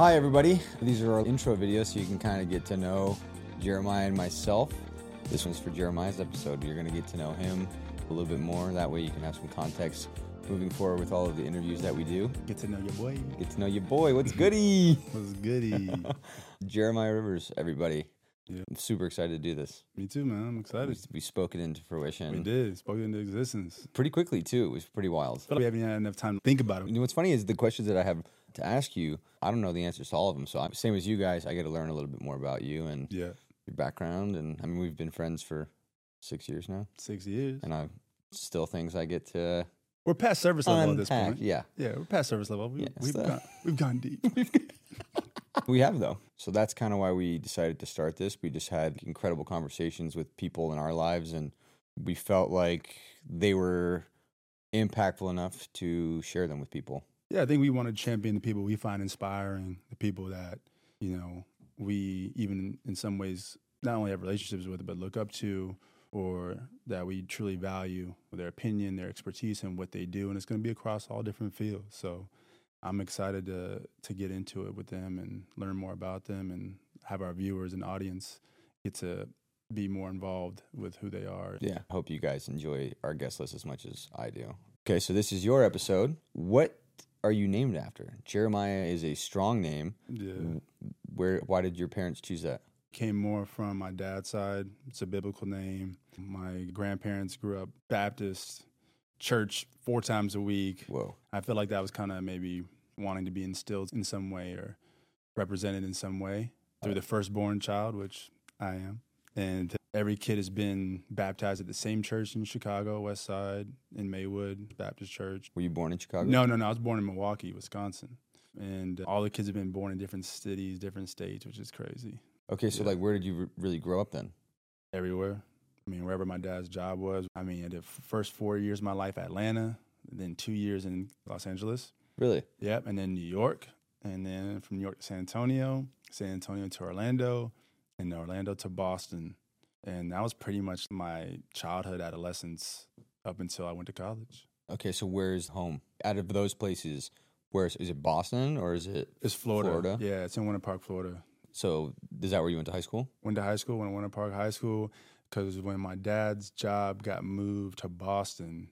Hi, everybody. These are our intro videos so you can kind of get to know Jeremiah and myself. This one's for Jeremiah's episode. You're going to get to know him a little bit more. That way, you can have some context moving forward with all of the interviews that we do. Get to know your boy. Get to know your boy. What's goody? What's goody? Jeremiah Rivers, everybody. Yeah. I'm super excited to do this. Me too, man. I'm excited. we spoke it into fruition We did. Spoke it into existence. pretty quickly, too. It was pretty wild. But we haven't had enough time to think about You it. know, what's funny is the questions that I have to ask you, I don't know the answers to all of them. So, I'm, same as you guys, I get to learn a little bit more about you and Yeah. your background. And I mean, we've been friends for six years now, Six years. and I still things I get to We're past service level at this unpack. point. Yeah, Yeah, we're past service level. We, Yeah, so- gone, we've gone deep. we have though. So that's kind of why we decided to start this. We just had incredible conversations with people in our lives, and we felt like they were impactful enough to share them with people. Yeah, I think we want to champion the people we find inspiring, the people that, you know, we even in some ways not only have relationships with, but look up to, or that we truly value their opinion, their expertise, and what they do. And it's going to be across all different fields. So I'm excited to to get into it with them and learn more about them and have our viewers and audience get to be more involved with who they are. Yeah. I hope you guys enjoy our guest list as much as I do. Okay, so this is your episode. What are you named after? Jeremiah is a strong name. Yeah. Where? Why did your parents choose that? came more from my dad's side. It's a biblical name. My grandparents grew up Baptist, church four times a week. Whoa. I feel like that was kind of maybe wanting to be instilled in some way or represented in some way through the firstborn child, which I am. And every kid has been baptized at the same church in Chicago, West Side, in Maywood Baptist Church. Were you born in Chicago? No, no, no. I was born in Milwaukee, Wisconsin. And all the kids have been born in different cities, different states, which is crazy. Okay, so Yeah. like, where did you re- really grow up then? everywhere. I mean, wherever my dad's job was. I mean, I did first four years of my life Atlanta, then two years in Los Angeles. Really? Yep, and then New York, and then from New York to San Antonio, San Antonio to Orlando, and Orlando to Boston. And that was pretty much my childhood, adolescence, up until I went to college. Okay, so where's home? Out of those places, where's is it Boston or is it? It's Florida. Florida? Yeah, it's in Winter Park, Florida. So is that where you went to high school? Went to high school, went to Winter Park High School, because when my dad's job got moved to Boston,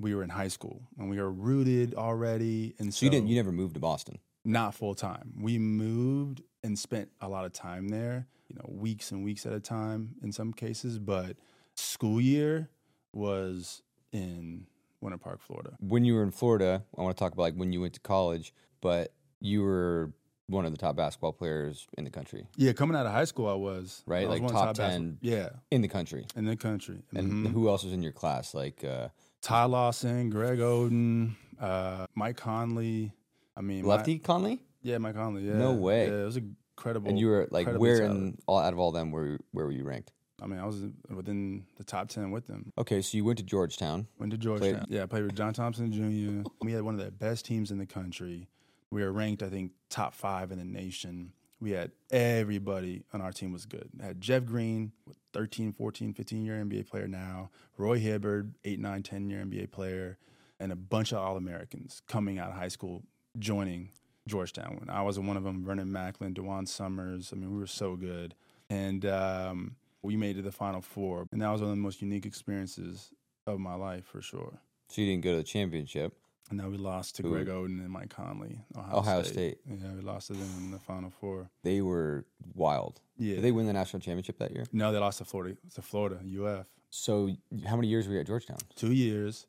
we were in high school and we were rooted already. And so, So you didn't. You never moved to Boston. not full time. We moved and spent a lot of time there, you know, weeks and weeks at a time in some cases. But school year was in Winter Park, Florida. When you were in Florida, I want to talk about like when you went to college, but you were one of the top basketball players in the country, Yeah, coming out of high school, I was Right, I was like the top 10. Yeah, in the country. in the country. And Mhm. who else was in your class? Like, uh, Ty Lawson, Greg Oden, uh, Mike Conley. I mean, Lefty Conley? yeah, Mike Conley. Yeah, No way. Yeah, it was incredible. And you were like, where in all out of all them, where where were you ranked? I mean, I was within the top ten with them. Okay, so you went to Georgetown. Went to Georgetown. Yeah, I played with John Thompson Jr. We had one of the best teams in the country. We were ranked, I think, top five in the nation. We had everybody on our team was good. had Jeff Green, 13, 14, 15 year NBA player now. Roy Hibbert, 8, 9, 10 year NBA player. And a bunch of All Americans coming out of high school joining Georgetown. When I was one of them, Vernon Macklin, DaJuan Summers. I mean, we were so good. And um, we made it to the Final Four. And that was one of the most unique experiences of my life for sure. So you didn't go to the championship. And then we lost to Who? Greg Oden and Mike Conley, Ohio, Ohio State. State. Yeah, we lost to them in the Final Four. They were wild. Yeah. Did they win the national championship that year? no, they lost to Florida. To Florida, UF. So how many years were you at Georgetown? Two years,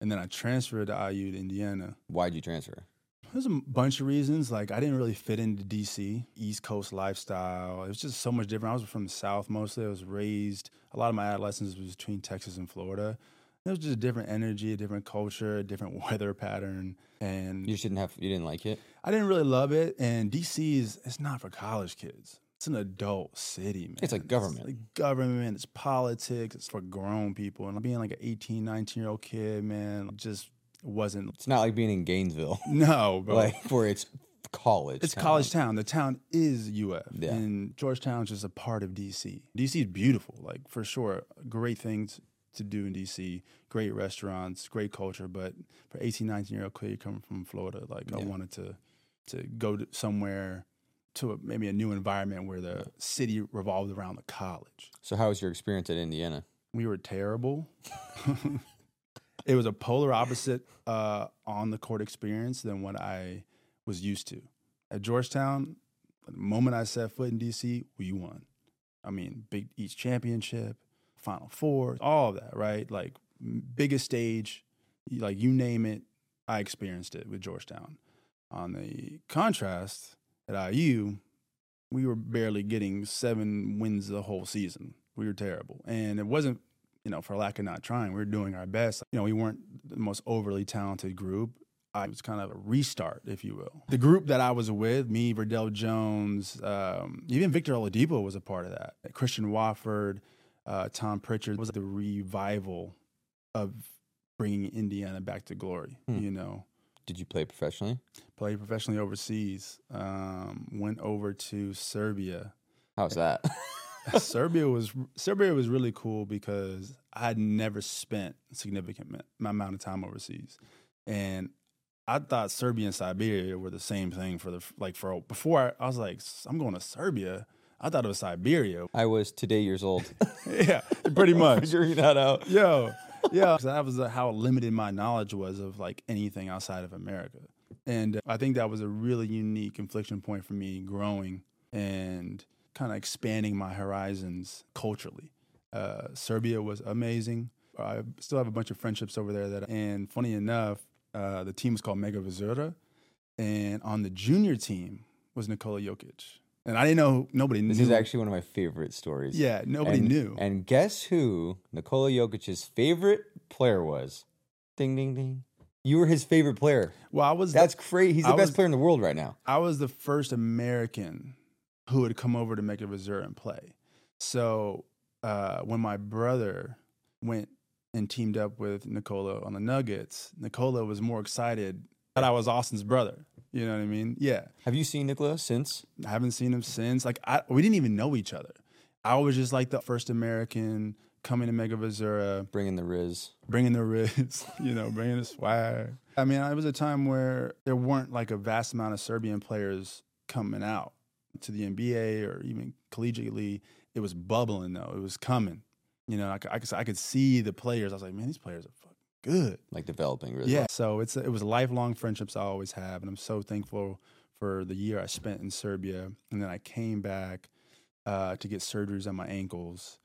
and then I transferred to IU to Indiana. Why'd you transfer? There's a bunch of reasons. Like I didn't really fit into DC, East Coast lifestyle. It was just so much different. I was from the South mostly. I was raised. A lot of my adolescence was between Texas and Florida. It was just a different energy, a different culture, a different weather pattern, and You just didn't have. You didn't like it. I didn't really love it. And DC is it's not for college kids. It's an adult city, man. It's like government. like government, it's politics, it's for grown people. And being like an 18, 19 year old kid, man, just wasn't It's not like being in Gainesville, no, bro. like where it's college. it's town. college town. The town is UF. Yeah. And Georgetown's just a part of DC. DC is beautiful, like for sure. Great things to do in DC, great restaurants, great culture. But for 18, 19 year old kid coming from Florida, like I wanted to to go to somewhere to a, maybe a new environment where the city revolved around the college. So how was your experience at Indiana? We were terrible. it was a polar opposite uh, on the court experience than what I was used to. At Georgetown, the moment I set foot in DC, we won. I mean, Big East championship, Final Four, all of that, right? Like biggest stage, like you name it, I experienced it with Georgetown. On the contrast, at IU, we were barely getting seven wins the whole season. We were terrible. And it wasn't, you know, for lack of not trying. We were doing our best. You know, we weren't the most overly talented group. I was kind of a restart, if you will. The group that I was with, me, Verdell Jones, um, even Victor Oladipo was a part of that. Christian Watford, uh, Tom Pritchard was the revival of bringing Indiana back to glory. Hmm. You know, did you play professionally? Played professionally overseas. Um, went over to Serbia. How's that? Serbia was Serbia was really cool because I had never spent a significant amount of time overseas, and I thought Serbia and Siberia were the same thing for the like for before I, I was like I'm going to Serbia. I thought it was Siberia. I was today years old. yeah, pretty much. Figuring that out. Yo, yeah, that was how limited my knowledge was of like anything outside of America. And I think that was a really unique inflection point for me growing and kind of expanding my horizons culturally. Uh, Serbia was amazing. I still have a bunch of friendships over there that, and funny enough, uh, the team was called Mega Vizura, and on the junior team was Nikola Jokic. And I didn't know nobody this knew. This is actually one of my favorite stories. Yeah, nobody and, knew. And guess who Nikola Jokic's favorite player was? Ding ding ding. You were his favorite player. Well, I was. That's crazy. He's the I best was, player in the world right now. I was the first American who had come over to Mega Vizura and play. So uh, when my brother went and teamed up with Nikola on the Nuggets, Nikola was more excited that I was Austin's brother. You know what I mean? Yeah. Have you seen Nikola since? I haven't seen him since. Like I, we didn't even know each other. I was just like the first American coming to Mega Vizura, bringing the Riz, bringing the Riz, you know, bringing the swag. I mean, it was a time where there weren't like a vast amount of Serbian players coming out to the NBA or even collegiately. It was bubbling though; it was coming. You know, I, I, could, I could see the players. I was like, man, these players are good. Like developing, really. Yeah. So it's it was lifelong friendships I always have, and I'm so thankful for the year I spent in Serbia, and then I came back uh, to get surgeries on my ankles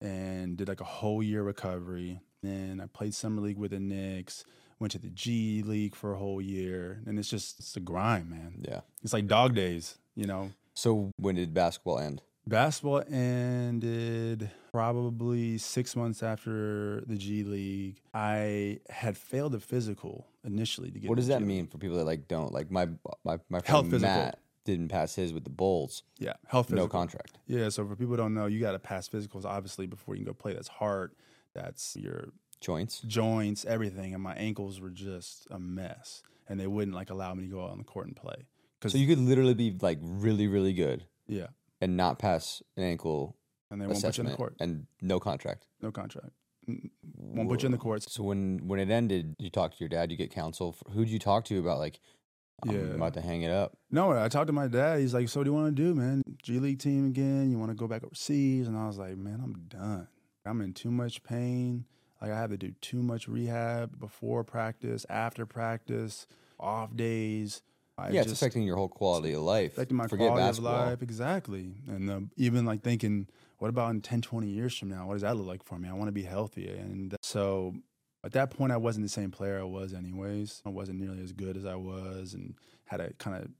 and did like a whole year recovery. And I played summer league with the Knicks. Went to the G League for a whole year, and it's just it's a grind, man. Yeah, it's like dog days, you know. So when did basketball end? Basketball ended probably six months after the G League. I had failed a physical initially to get. What does that mean for people that like don't like my my my friend Health Matt didn't pass his with the Bulls. Yeah, health physical. no contract. Yeah, so for people who don't know, you got to pass physicals obviously before you can go play. That's heart, that's your joints, joints, everything, and my ankles were just a mess, and they wouldn't like allow me to go out on the court and play. So you could literally be like really, really good. Yeah. And not pass an ankle and they won't put you in the court. And no contract. No contract. Won't put you in the courts. So when when it ended, you talked to your dad. You get counsel. Who'd you talk to about like? I'm yeah. about to hang it up. No, I talked to my dad. He's like, "So what do you want to do, man? G League team again? You want to go back overseas?" And I was like, "Man, I'm done. I'm in too much pain. Like I have to do too much rehab before practice, after practice, off days." I yeah, it's affecting your whole quality of life. Affecting my Forget quality basketball. of life, exactly. And uh, even like thinking, what about in 10, 20 years from now? What does that look like for me? I want to be healthy. And so at that point, I wasn't the same player I was, anyways. I wasn't nearly as good as I was, and had to kind of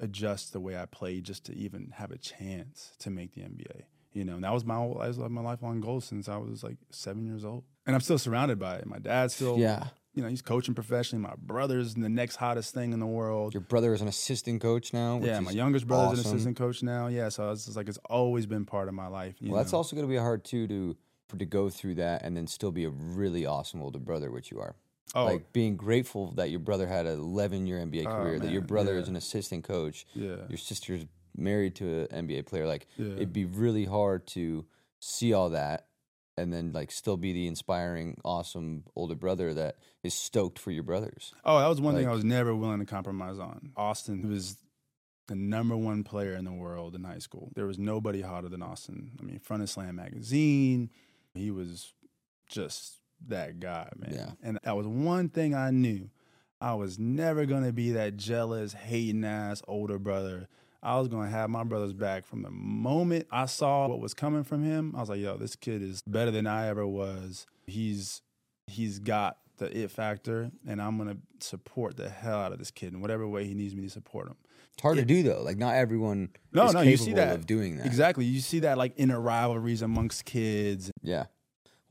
adjust the way I played just to even have a chance to make the NBA. You know, and that was my that was my lifelong goal since I was like seven years old. And I'm still surrounded by it. My dad's still yeah you know, he's coaching professionally. My brother's the next hottest thing in the world. Your brother is an assistant coach now. yeah, my youngest brother's awesome. an assistant coach now. Yeah, so it's just like it's always been part of my life. well, know? that's also going to be hard too to for, to go through that and then still be a really awesome older brother, which you are. Oh. Like being grateful that your brother had an 11 year NBA oh, career, oh, that your brother yeah. is an assistant coach. Yeah. Your sister's married to an NBA player. Like yeah. it'd be really hard to see all that and then like still be the inspiring, awesome older brother that is stoked for your brothers. Oh, that was one like, thing I was never willing to compromise on. Austin was the number one player in the world in high school. There was nobody hotter than Austin. I mean, front of Slam magazine, he was just that guy, man. Yeah. And that was one thing I knew. I was never gonna be that jealous, hating ass older brother. I was gonna have my brother's back from the moment I saw what was coming from him. I was like, yo, this kid is better than I ever was. He's he's got the it factor, and I'm gonna support the hell out of this kid in whatever way he needs me to support him. It's hard to do though. Like not everyone No, no, you see that of doing that. Exactly. You see that like inner rivalries amongst kids. Yeah.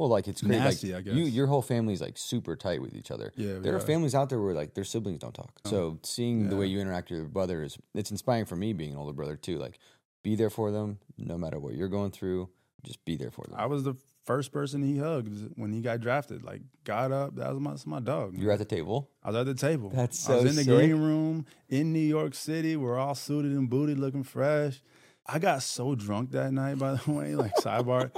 Well, like it's crazy. Nasty, I like, guess. You, your whole family's like super tight with each other. Yeah, there are are. families out there where like their siblings don't talk. Oh. So seeing the way you interact with your brother is it's inspiring for me being an older brother too. Like be there for them no matter what you're going through. Just be there for them. I was the first person he hugged when he got drafted. Like got up. That was my my dog. man. You're at the table. I was at the table. That's so I was in the sick. green room in New York City. We're all suited and booted, looking fresh. I got so drunk that night, by the way. Like sidebar,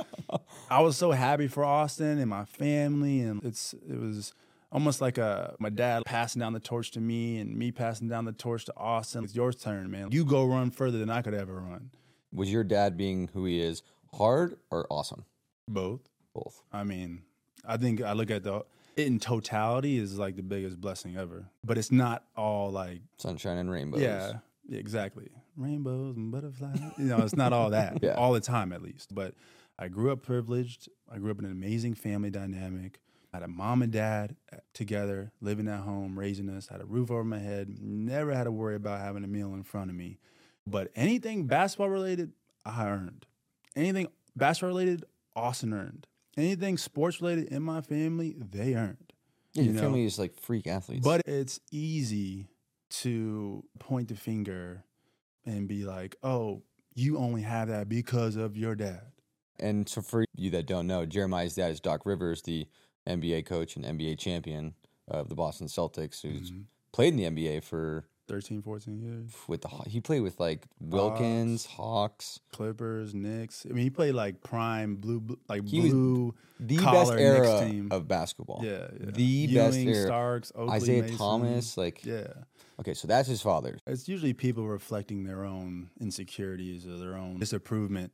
I was so happy for Austin and my family, and it's it was almost like a my dad passing down the torch to me, and me passing down the torch to Austin. It's your turn, man. You go run further than I could ever run. Was your dad being who he is hard or awesome? Both. Both. I mean, I think I look at the it in totality is like the biggest blessing ever. But it's not all like Sunshine and rainbows. Yeah, yeah, exactly. Rainbows and butterflies. you know, it's not all that Yeah. all the time, at least. But I grew up privileged. I grew up in an amazing family dynamic. I had a mom and dad uh, together, living at home, raising us. Had a roof over my head. Never had to worry about having a meal in front of me. But anything basketball related, I earned. Anything basketball related, Austin earned. Anything sports related in my family, they earned. Yeah, your you know? family is like freak athletes. But it's easy to point the finger and be like, oh, you only have that because of your dad. And so, for you that don't know, Jeremiah's dad is Doc Rivers, the NBA coach and NBA champion of the Boston Celtics, who's Mhm. played in the NBA for 13, 14 years. with the he played with like Wilkins, Hawks, Clippers, Knicks. I mean, he played like prime blue, blue like He blue. the best Collar Knicks era team. of basketball. yeah, yeah. the best Ewing, era. Starks, Oakley, Isaiah Mason. Thomas, like Yeah. Okay, so that's his father. It's usually people reflecting their own insecurities or their own disapproval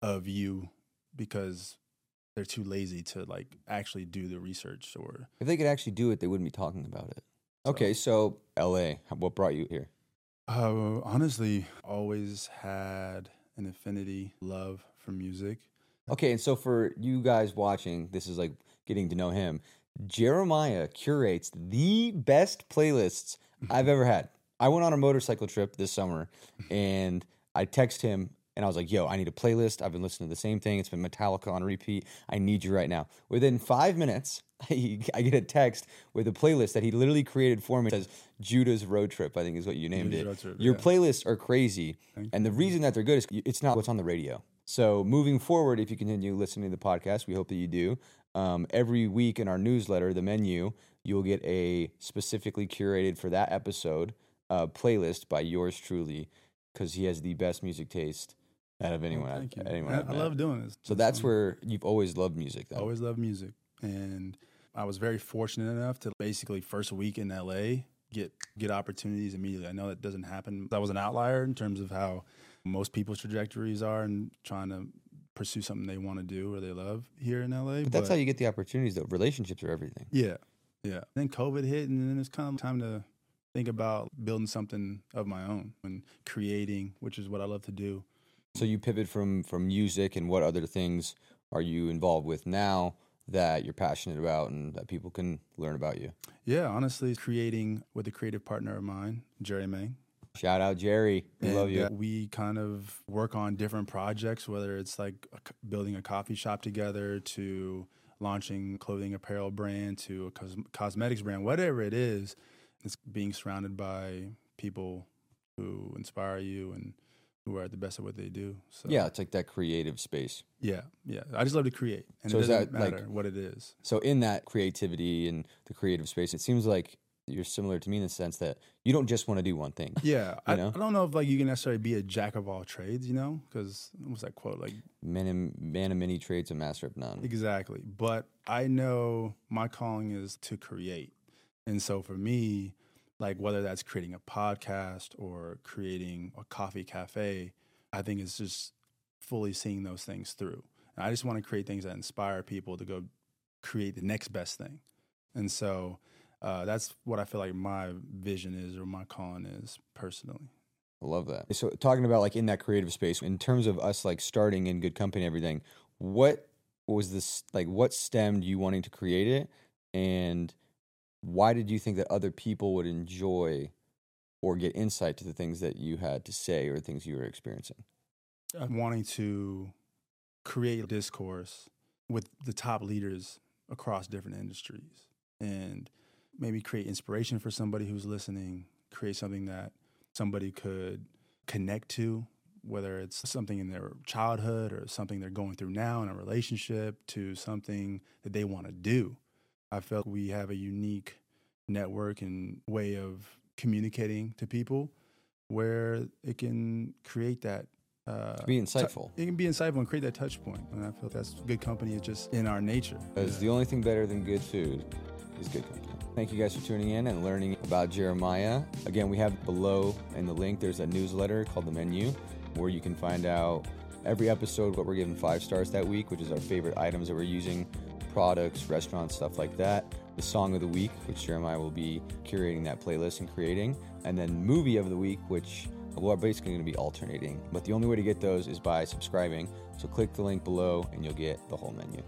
of you because they're too lazy to like actually do the research or If they could actually do it, they wouldn't be talking about it. Okay, so L.A. What brought you here? Uh, honestly, always had an affinity, love for music. Okay, and so for you guys watching, this is like getting to know him. Jeremiah curates the best playlists I've ever had. I went on a motorcycle trip this summer and I text him and I was like, yo, I need a playlist. I've been listening to the same thing. It's been Metallica on repeat. I need you right now. Within five minutes, I, I get a text with a playlist that he literally created for me. It says Judah's Road Trip, I think is what you named Judah's it. Trip, Your yeah. playlists are crazy. Thank And the reason that they're good is it's not what's on the radio. So moving forward, if you continue listening to the podcast, we hope that you do. Um, every week in our newsletter, the menu, you'll get a specifically curated for that episode uh, playlist by yours truly, because he has the best music taste out of anyone. Well, I've- thank you. anyone I, I love doing this. So that's where you've always loved music. Then. always loved music, and I was very fortunate enough to basically first week in LA get get opportunities immediately. I know that doesn't happen. I was an outlier in terms of how most people's trajectories are and trying to pursue something they want to do or they love here in LA. But that's how you get the opportunities. Though relationships are everything. Yeah, yeah. Then COVID hit, and then it's kind of time to think about building something of my own and creating, which is what I love to do. So you pivot from from music and what other things are you involved with now that you're passionate about and that people can learn about you? Yeah, honestly, creating with a creative partner of mine, Jerry Mang. Shout out Jerry. We And, love you. uh, we kind of work on different projects, whether it's like a c building a coffee shop together to launching clothing apparel brand to a cos- cosmetics brand, whatever it is. It's being surrounded by people who inspire you and who are at the best at what they do. So yeah, it's like that creative space. yeah, yeah. I just love to create, and So it doesn't that, like- matter what it is. So in that creativity and the creative space, it seems like you're similar to me in the sense that you don't just want to do one thing. Yeah, I? I don't know if like you can necessarily be a jack of all trades, you know, because what's that quote like? Man, in, man of many trades, a master of none. Exactly. But I know my calling is to create. And so for me, like whether that's creating a podcast or creating a coffee cafe, I think it's just fully seeing those things through. And I just want to create things that inspire people to go create the next best thing. And so uh, that's what I feel like my vision is or my calling is personally. I love that. So talking about like in that creative space, in terms of us like starting in good company and everything, what was this like what stemmed you wanting to create it and why did you think that other people would enjoy or get insight to the things that you had to say or things you were experiencing? I'm wanting to create discourse with the top leaders across different industries and maybe create inspiration for somebody who's listening, create something that somebody could connect to, whether it's something in their childhood or something they're going through now in a relationship to something that they want to do. I felt we have a unique network and way of communicating to people where it can create that uh, be insightful. T- it can be insightful and create that touch point. And I feel that's good company is just in our nature. Because the only thing better than good food is good company. Thank you guys for tuning in and learning about Jeremiah. Again, we have below in the link, there's a newsletter called The Menu where you can find out every episode what we're giving five stars that week, which is our favorite items that we're using, products, restaurants, stuff like that. The song of the week, which Jeremiah will be curating that playlist and creating. And then movie of the week, which we're basically going to be alternating. But the only way to get those is by subscribing. So click the link below and you'll get the whole menu.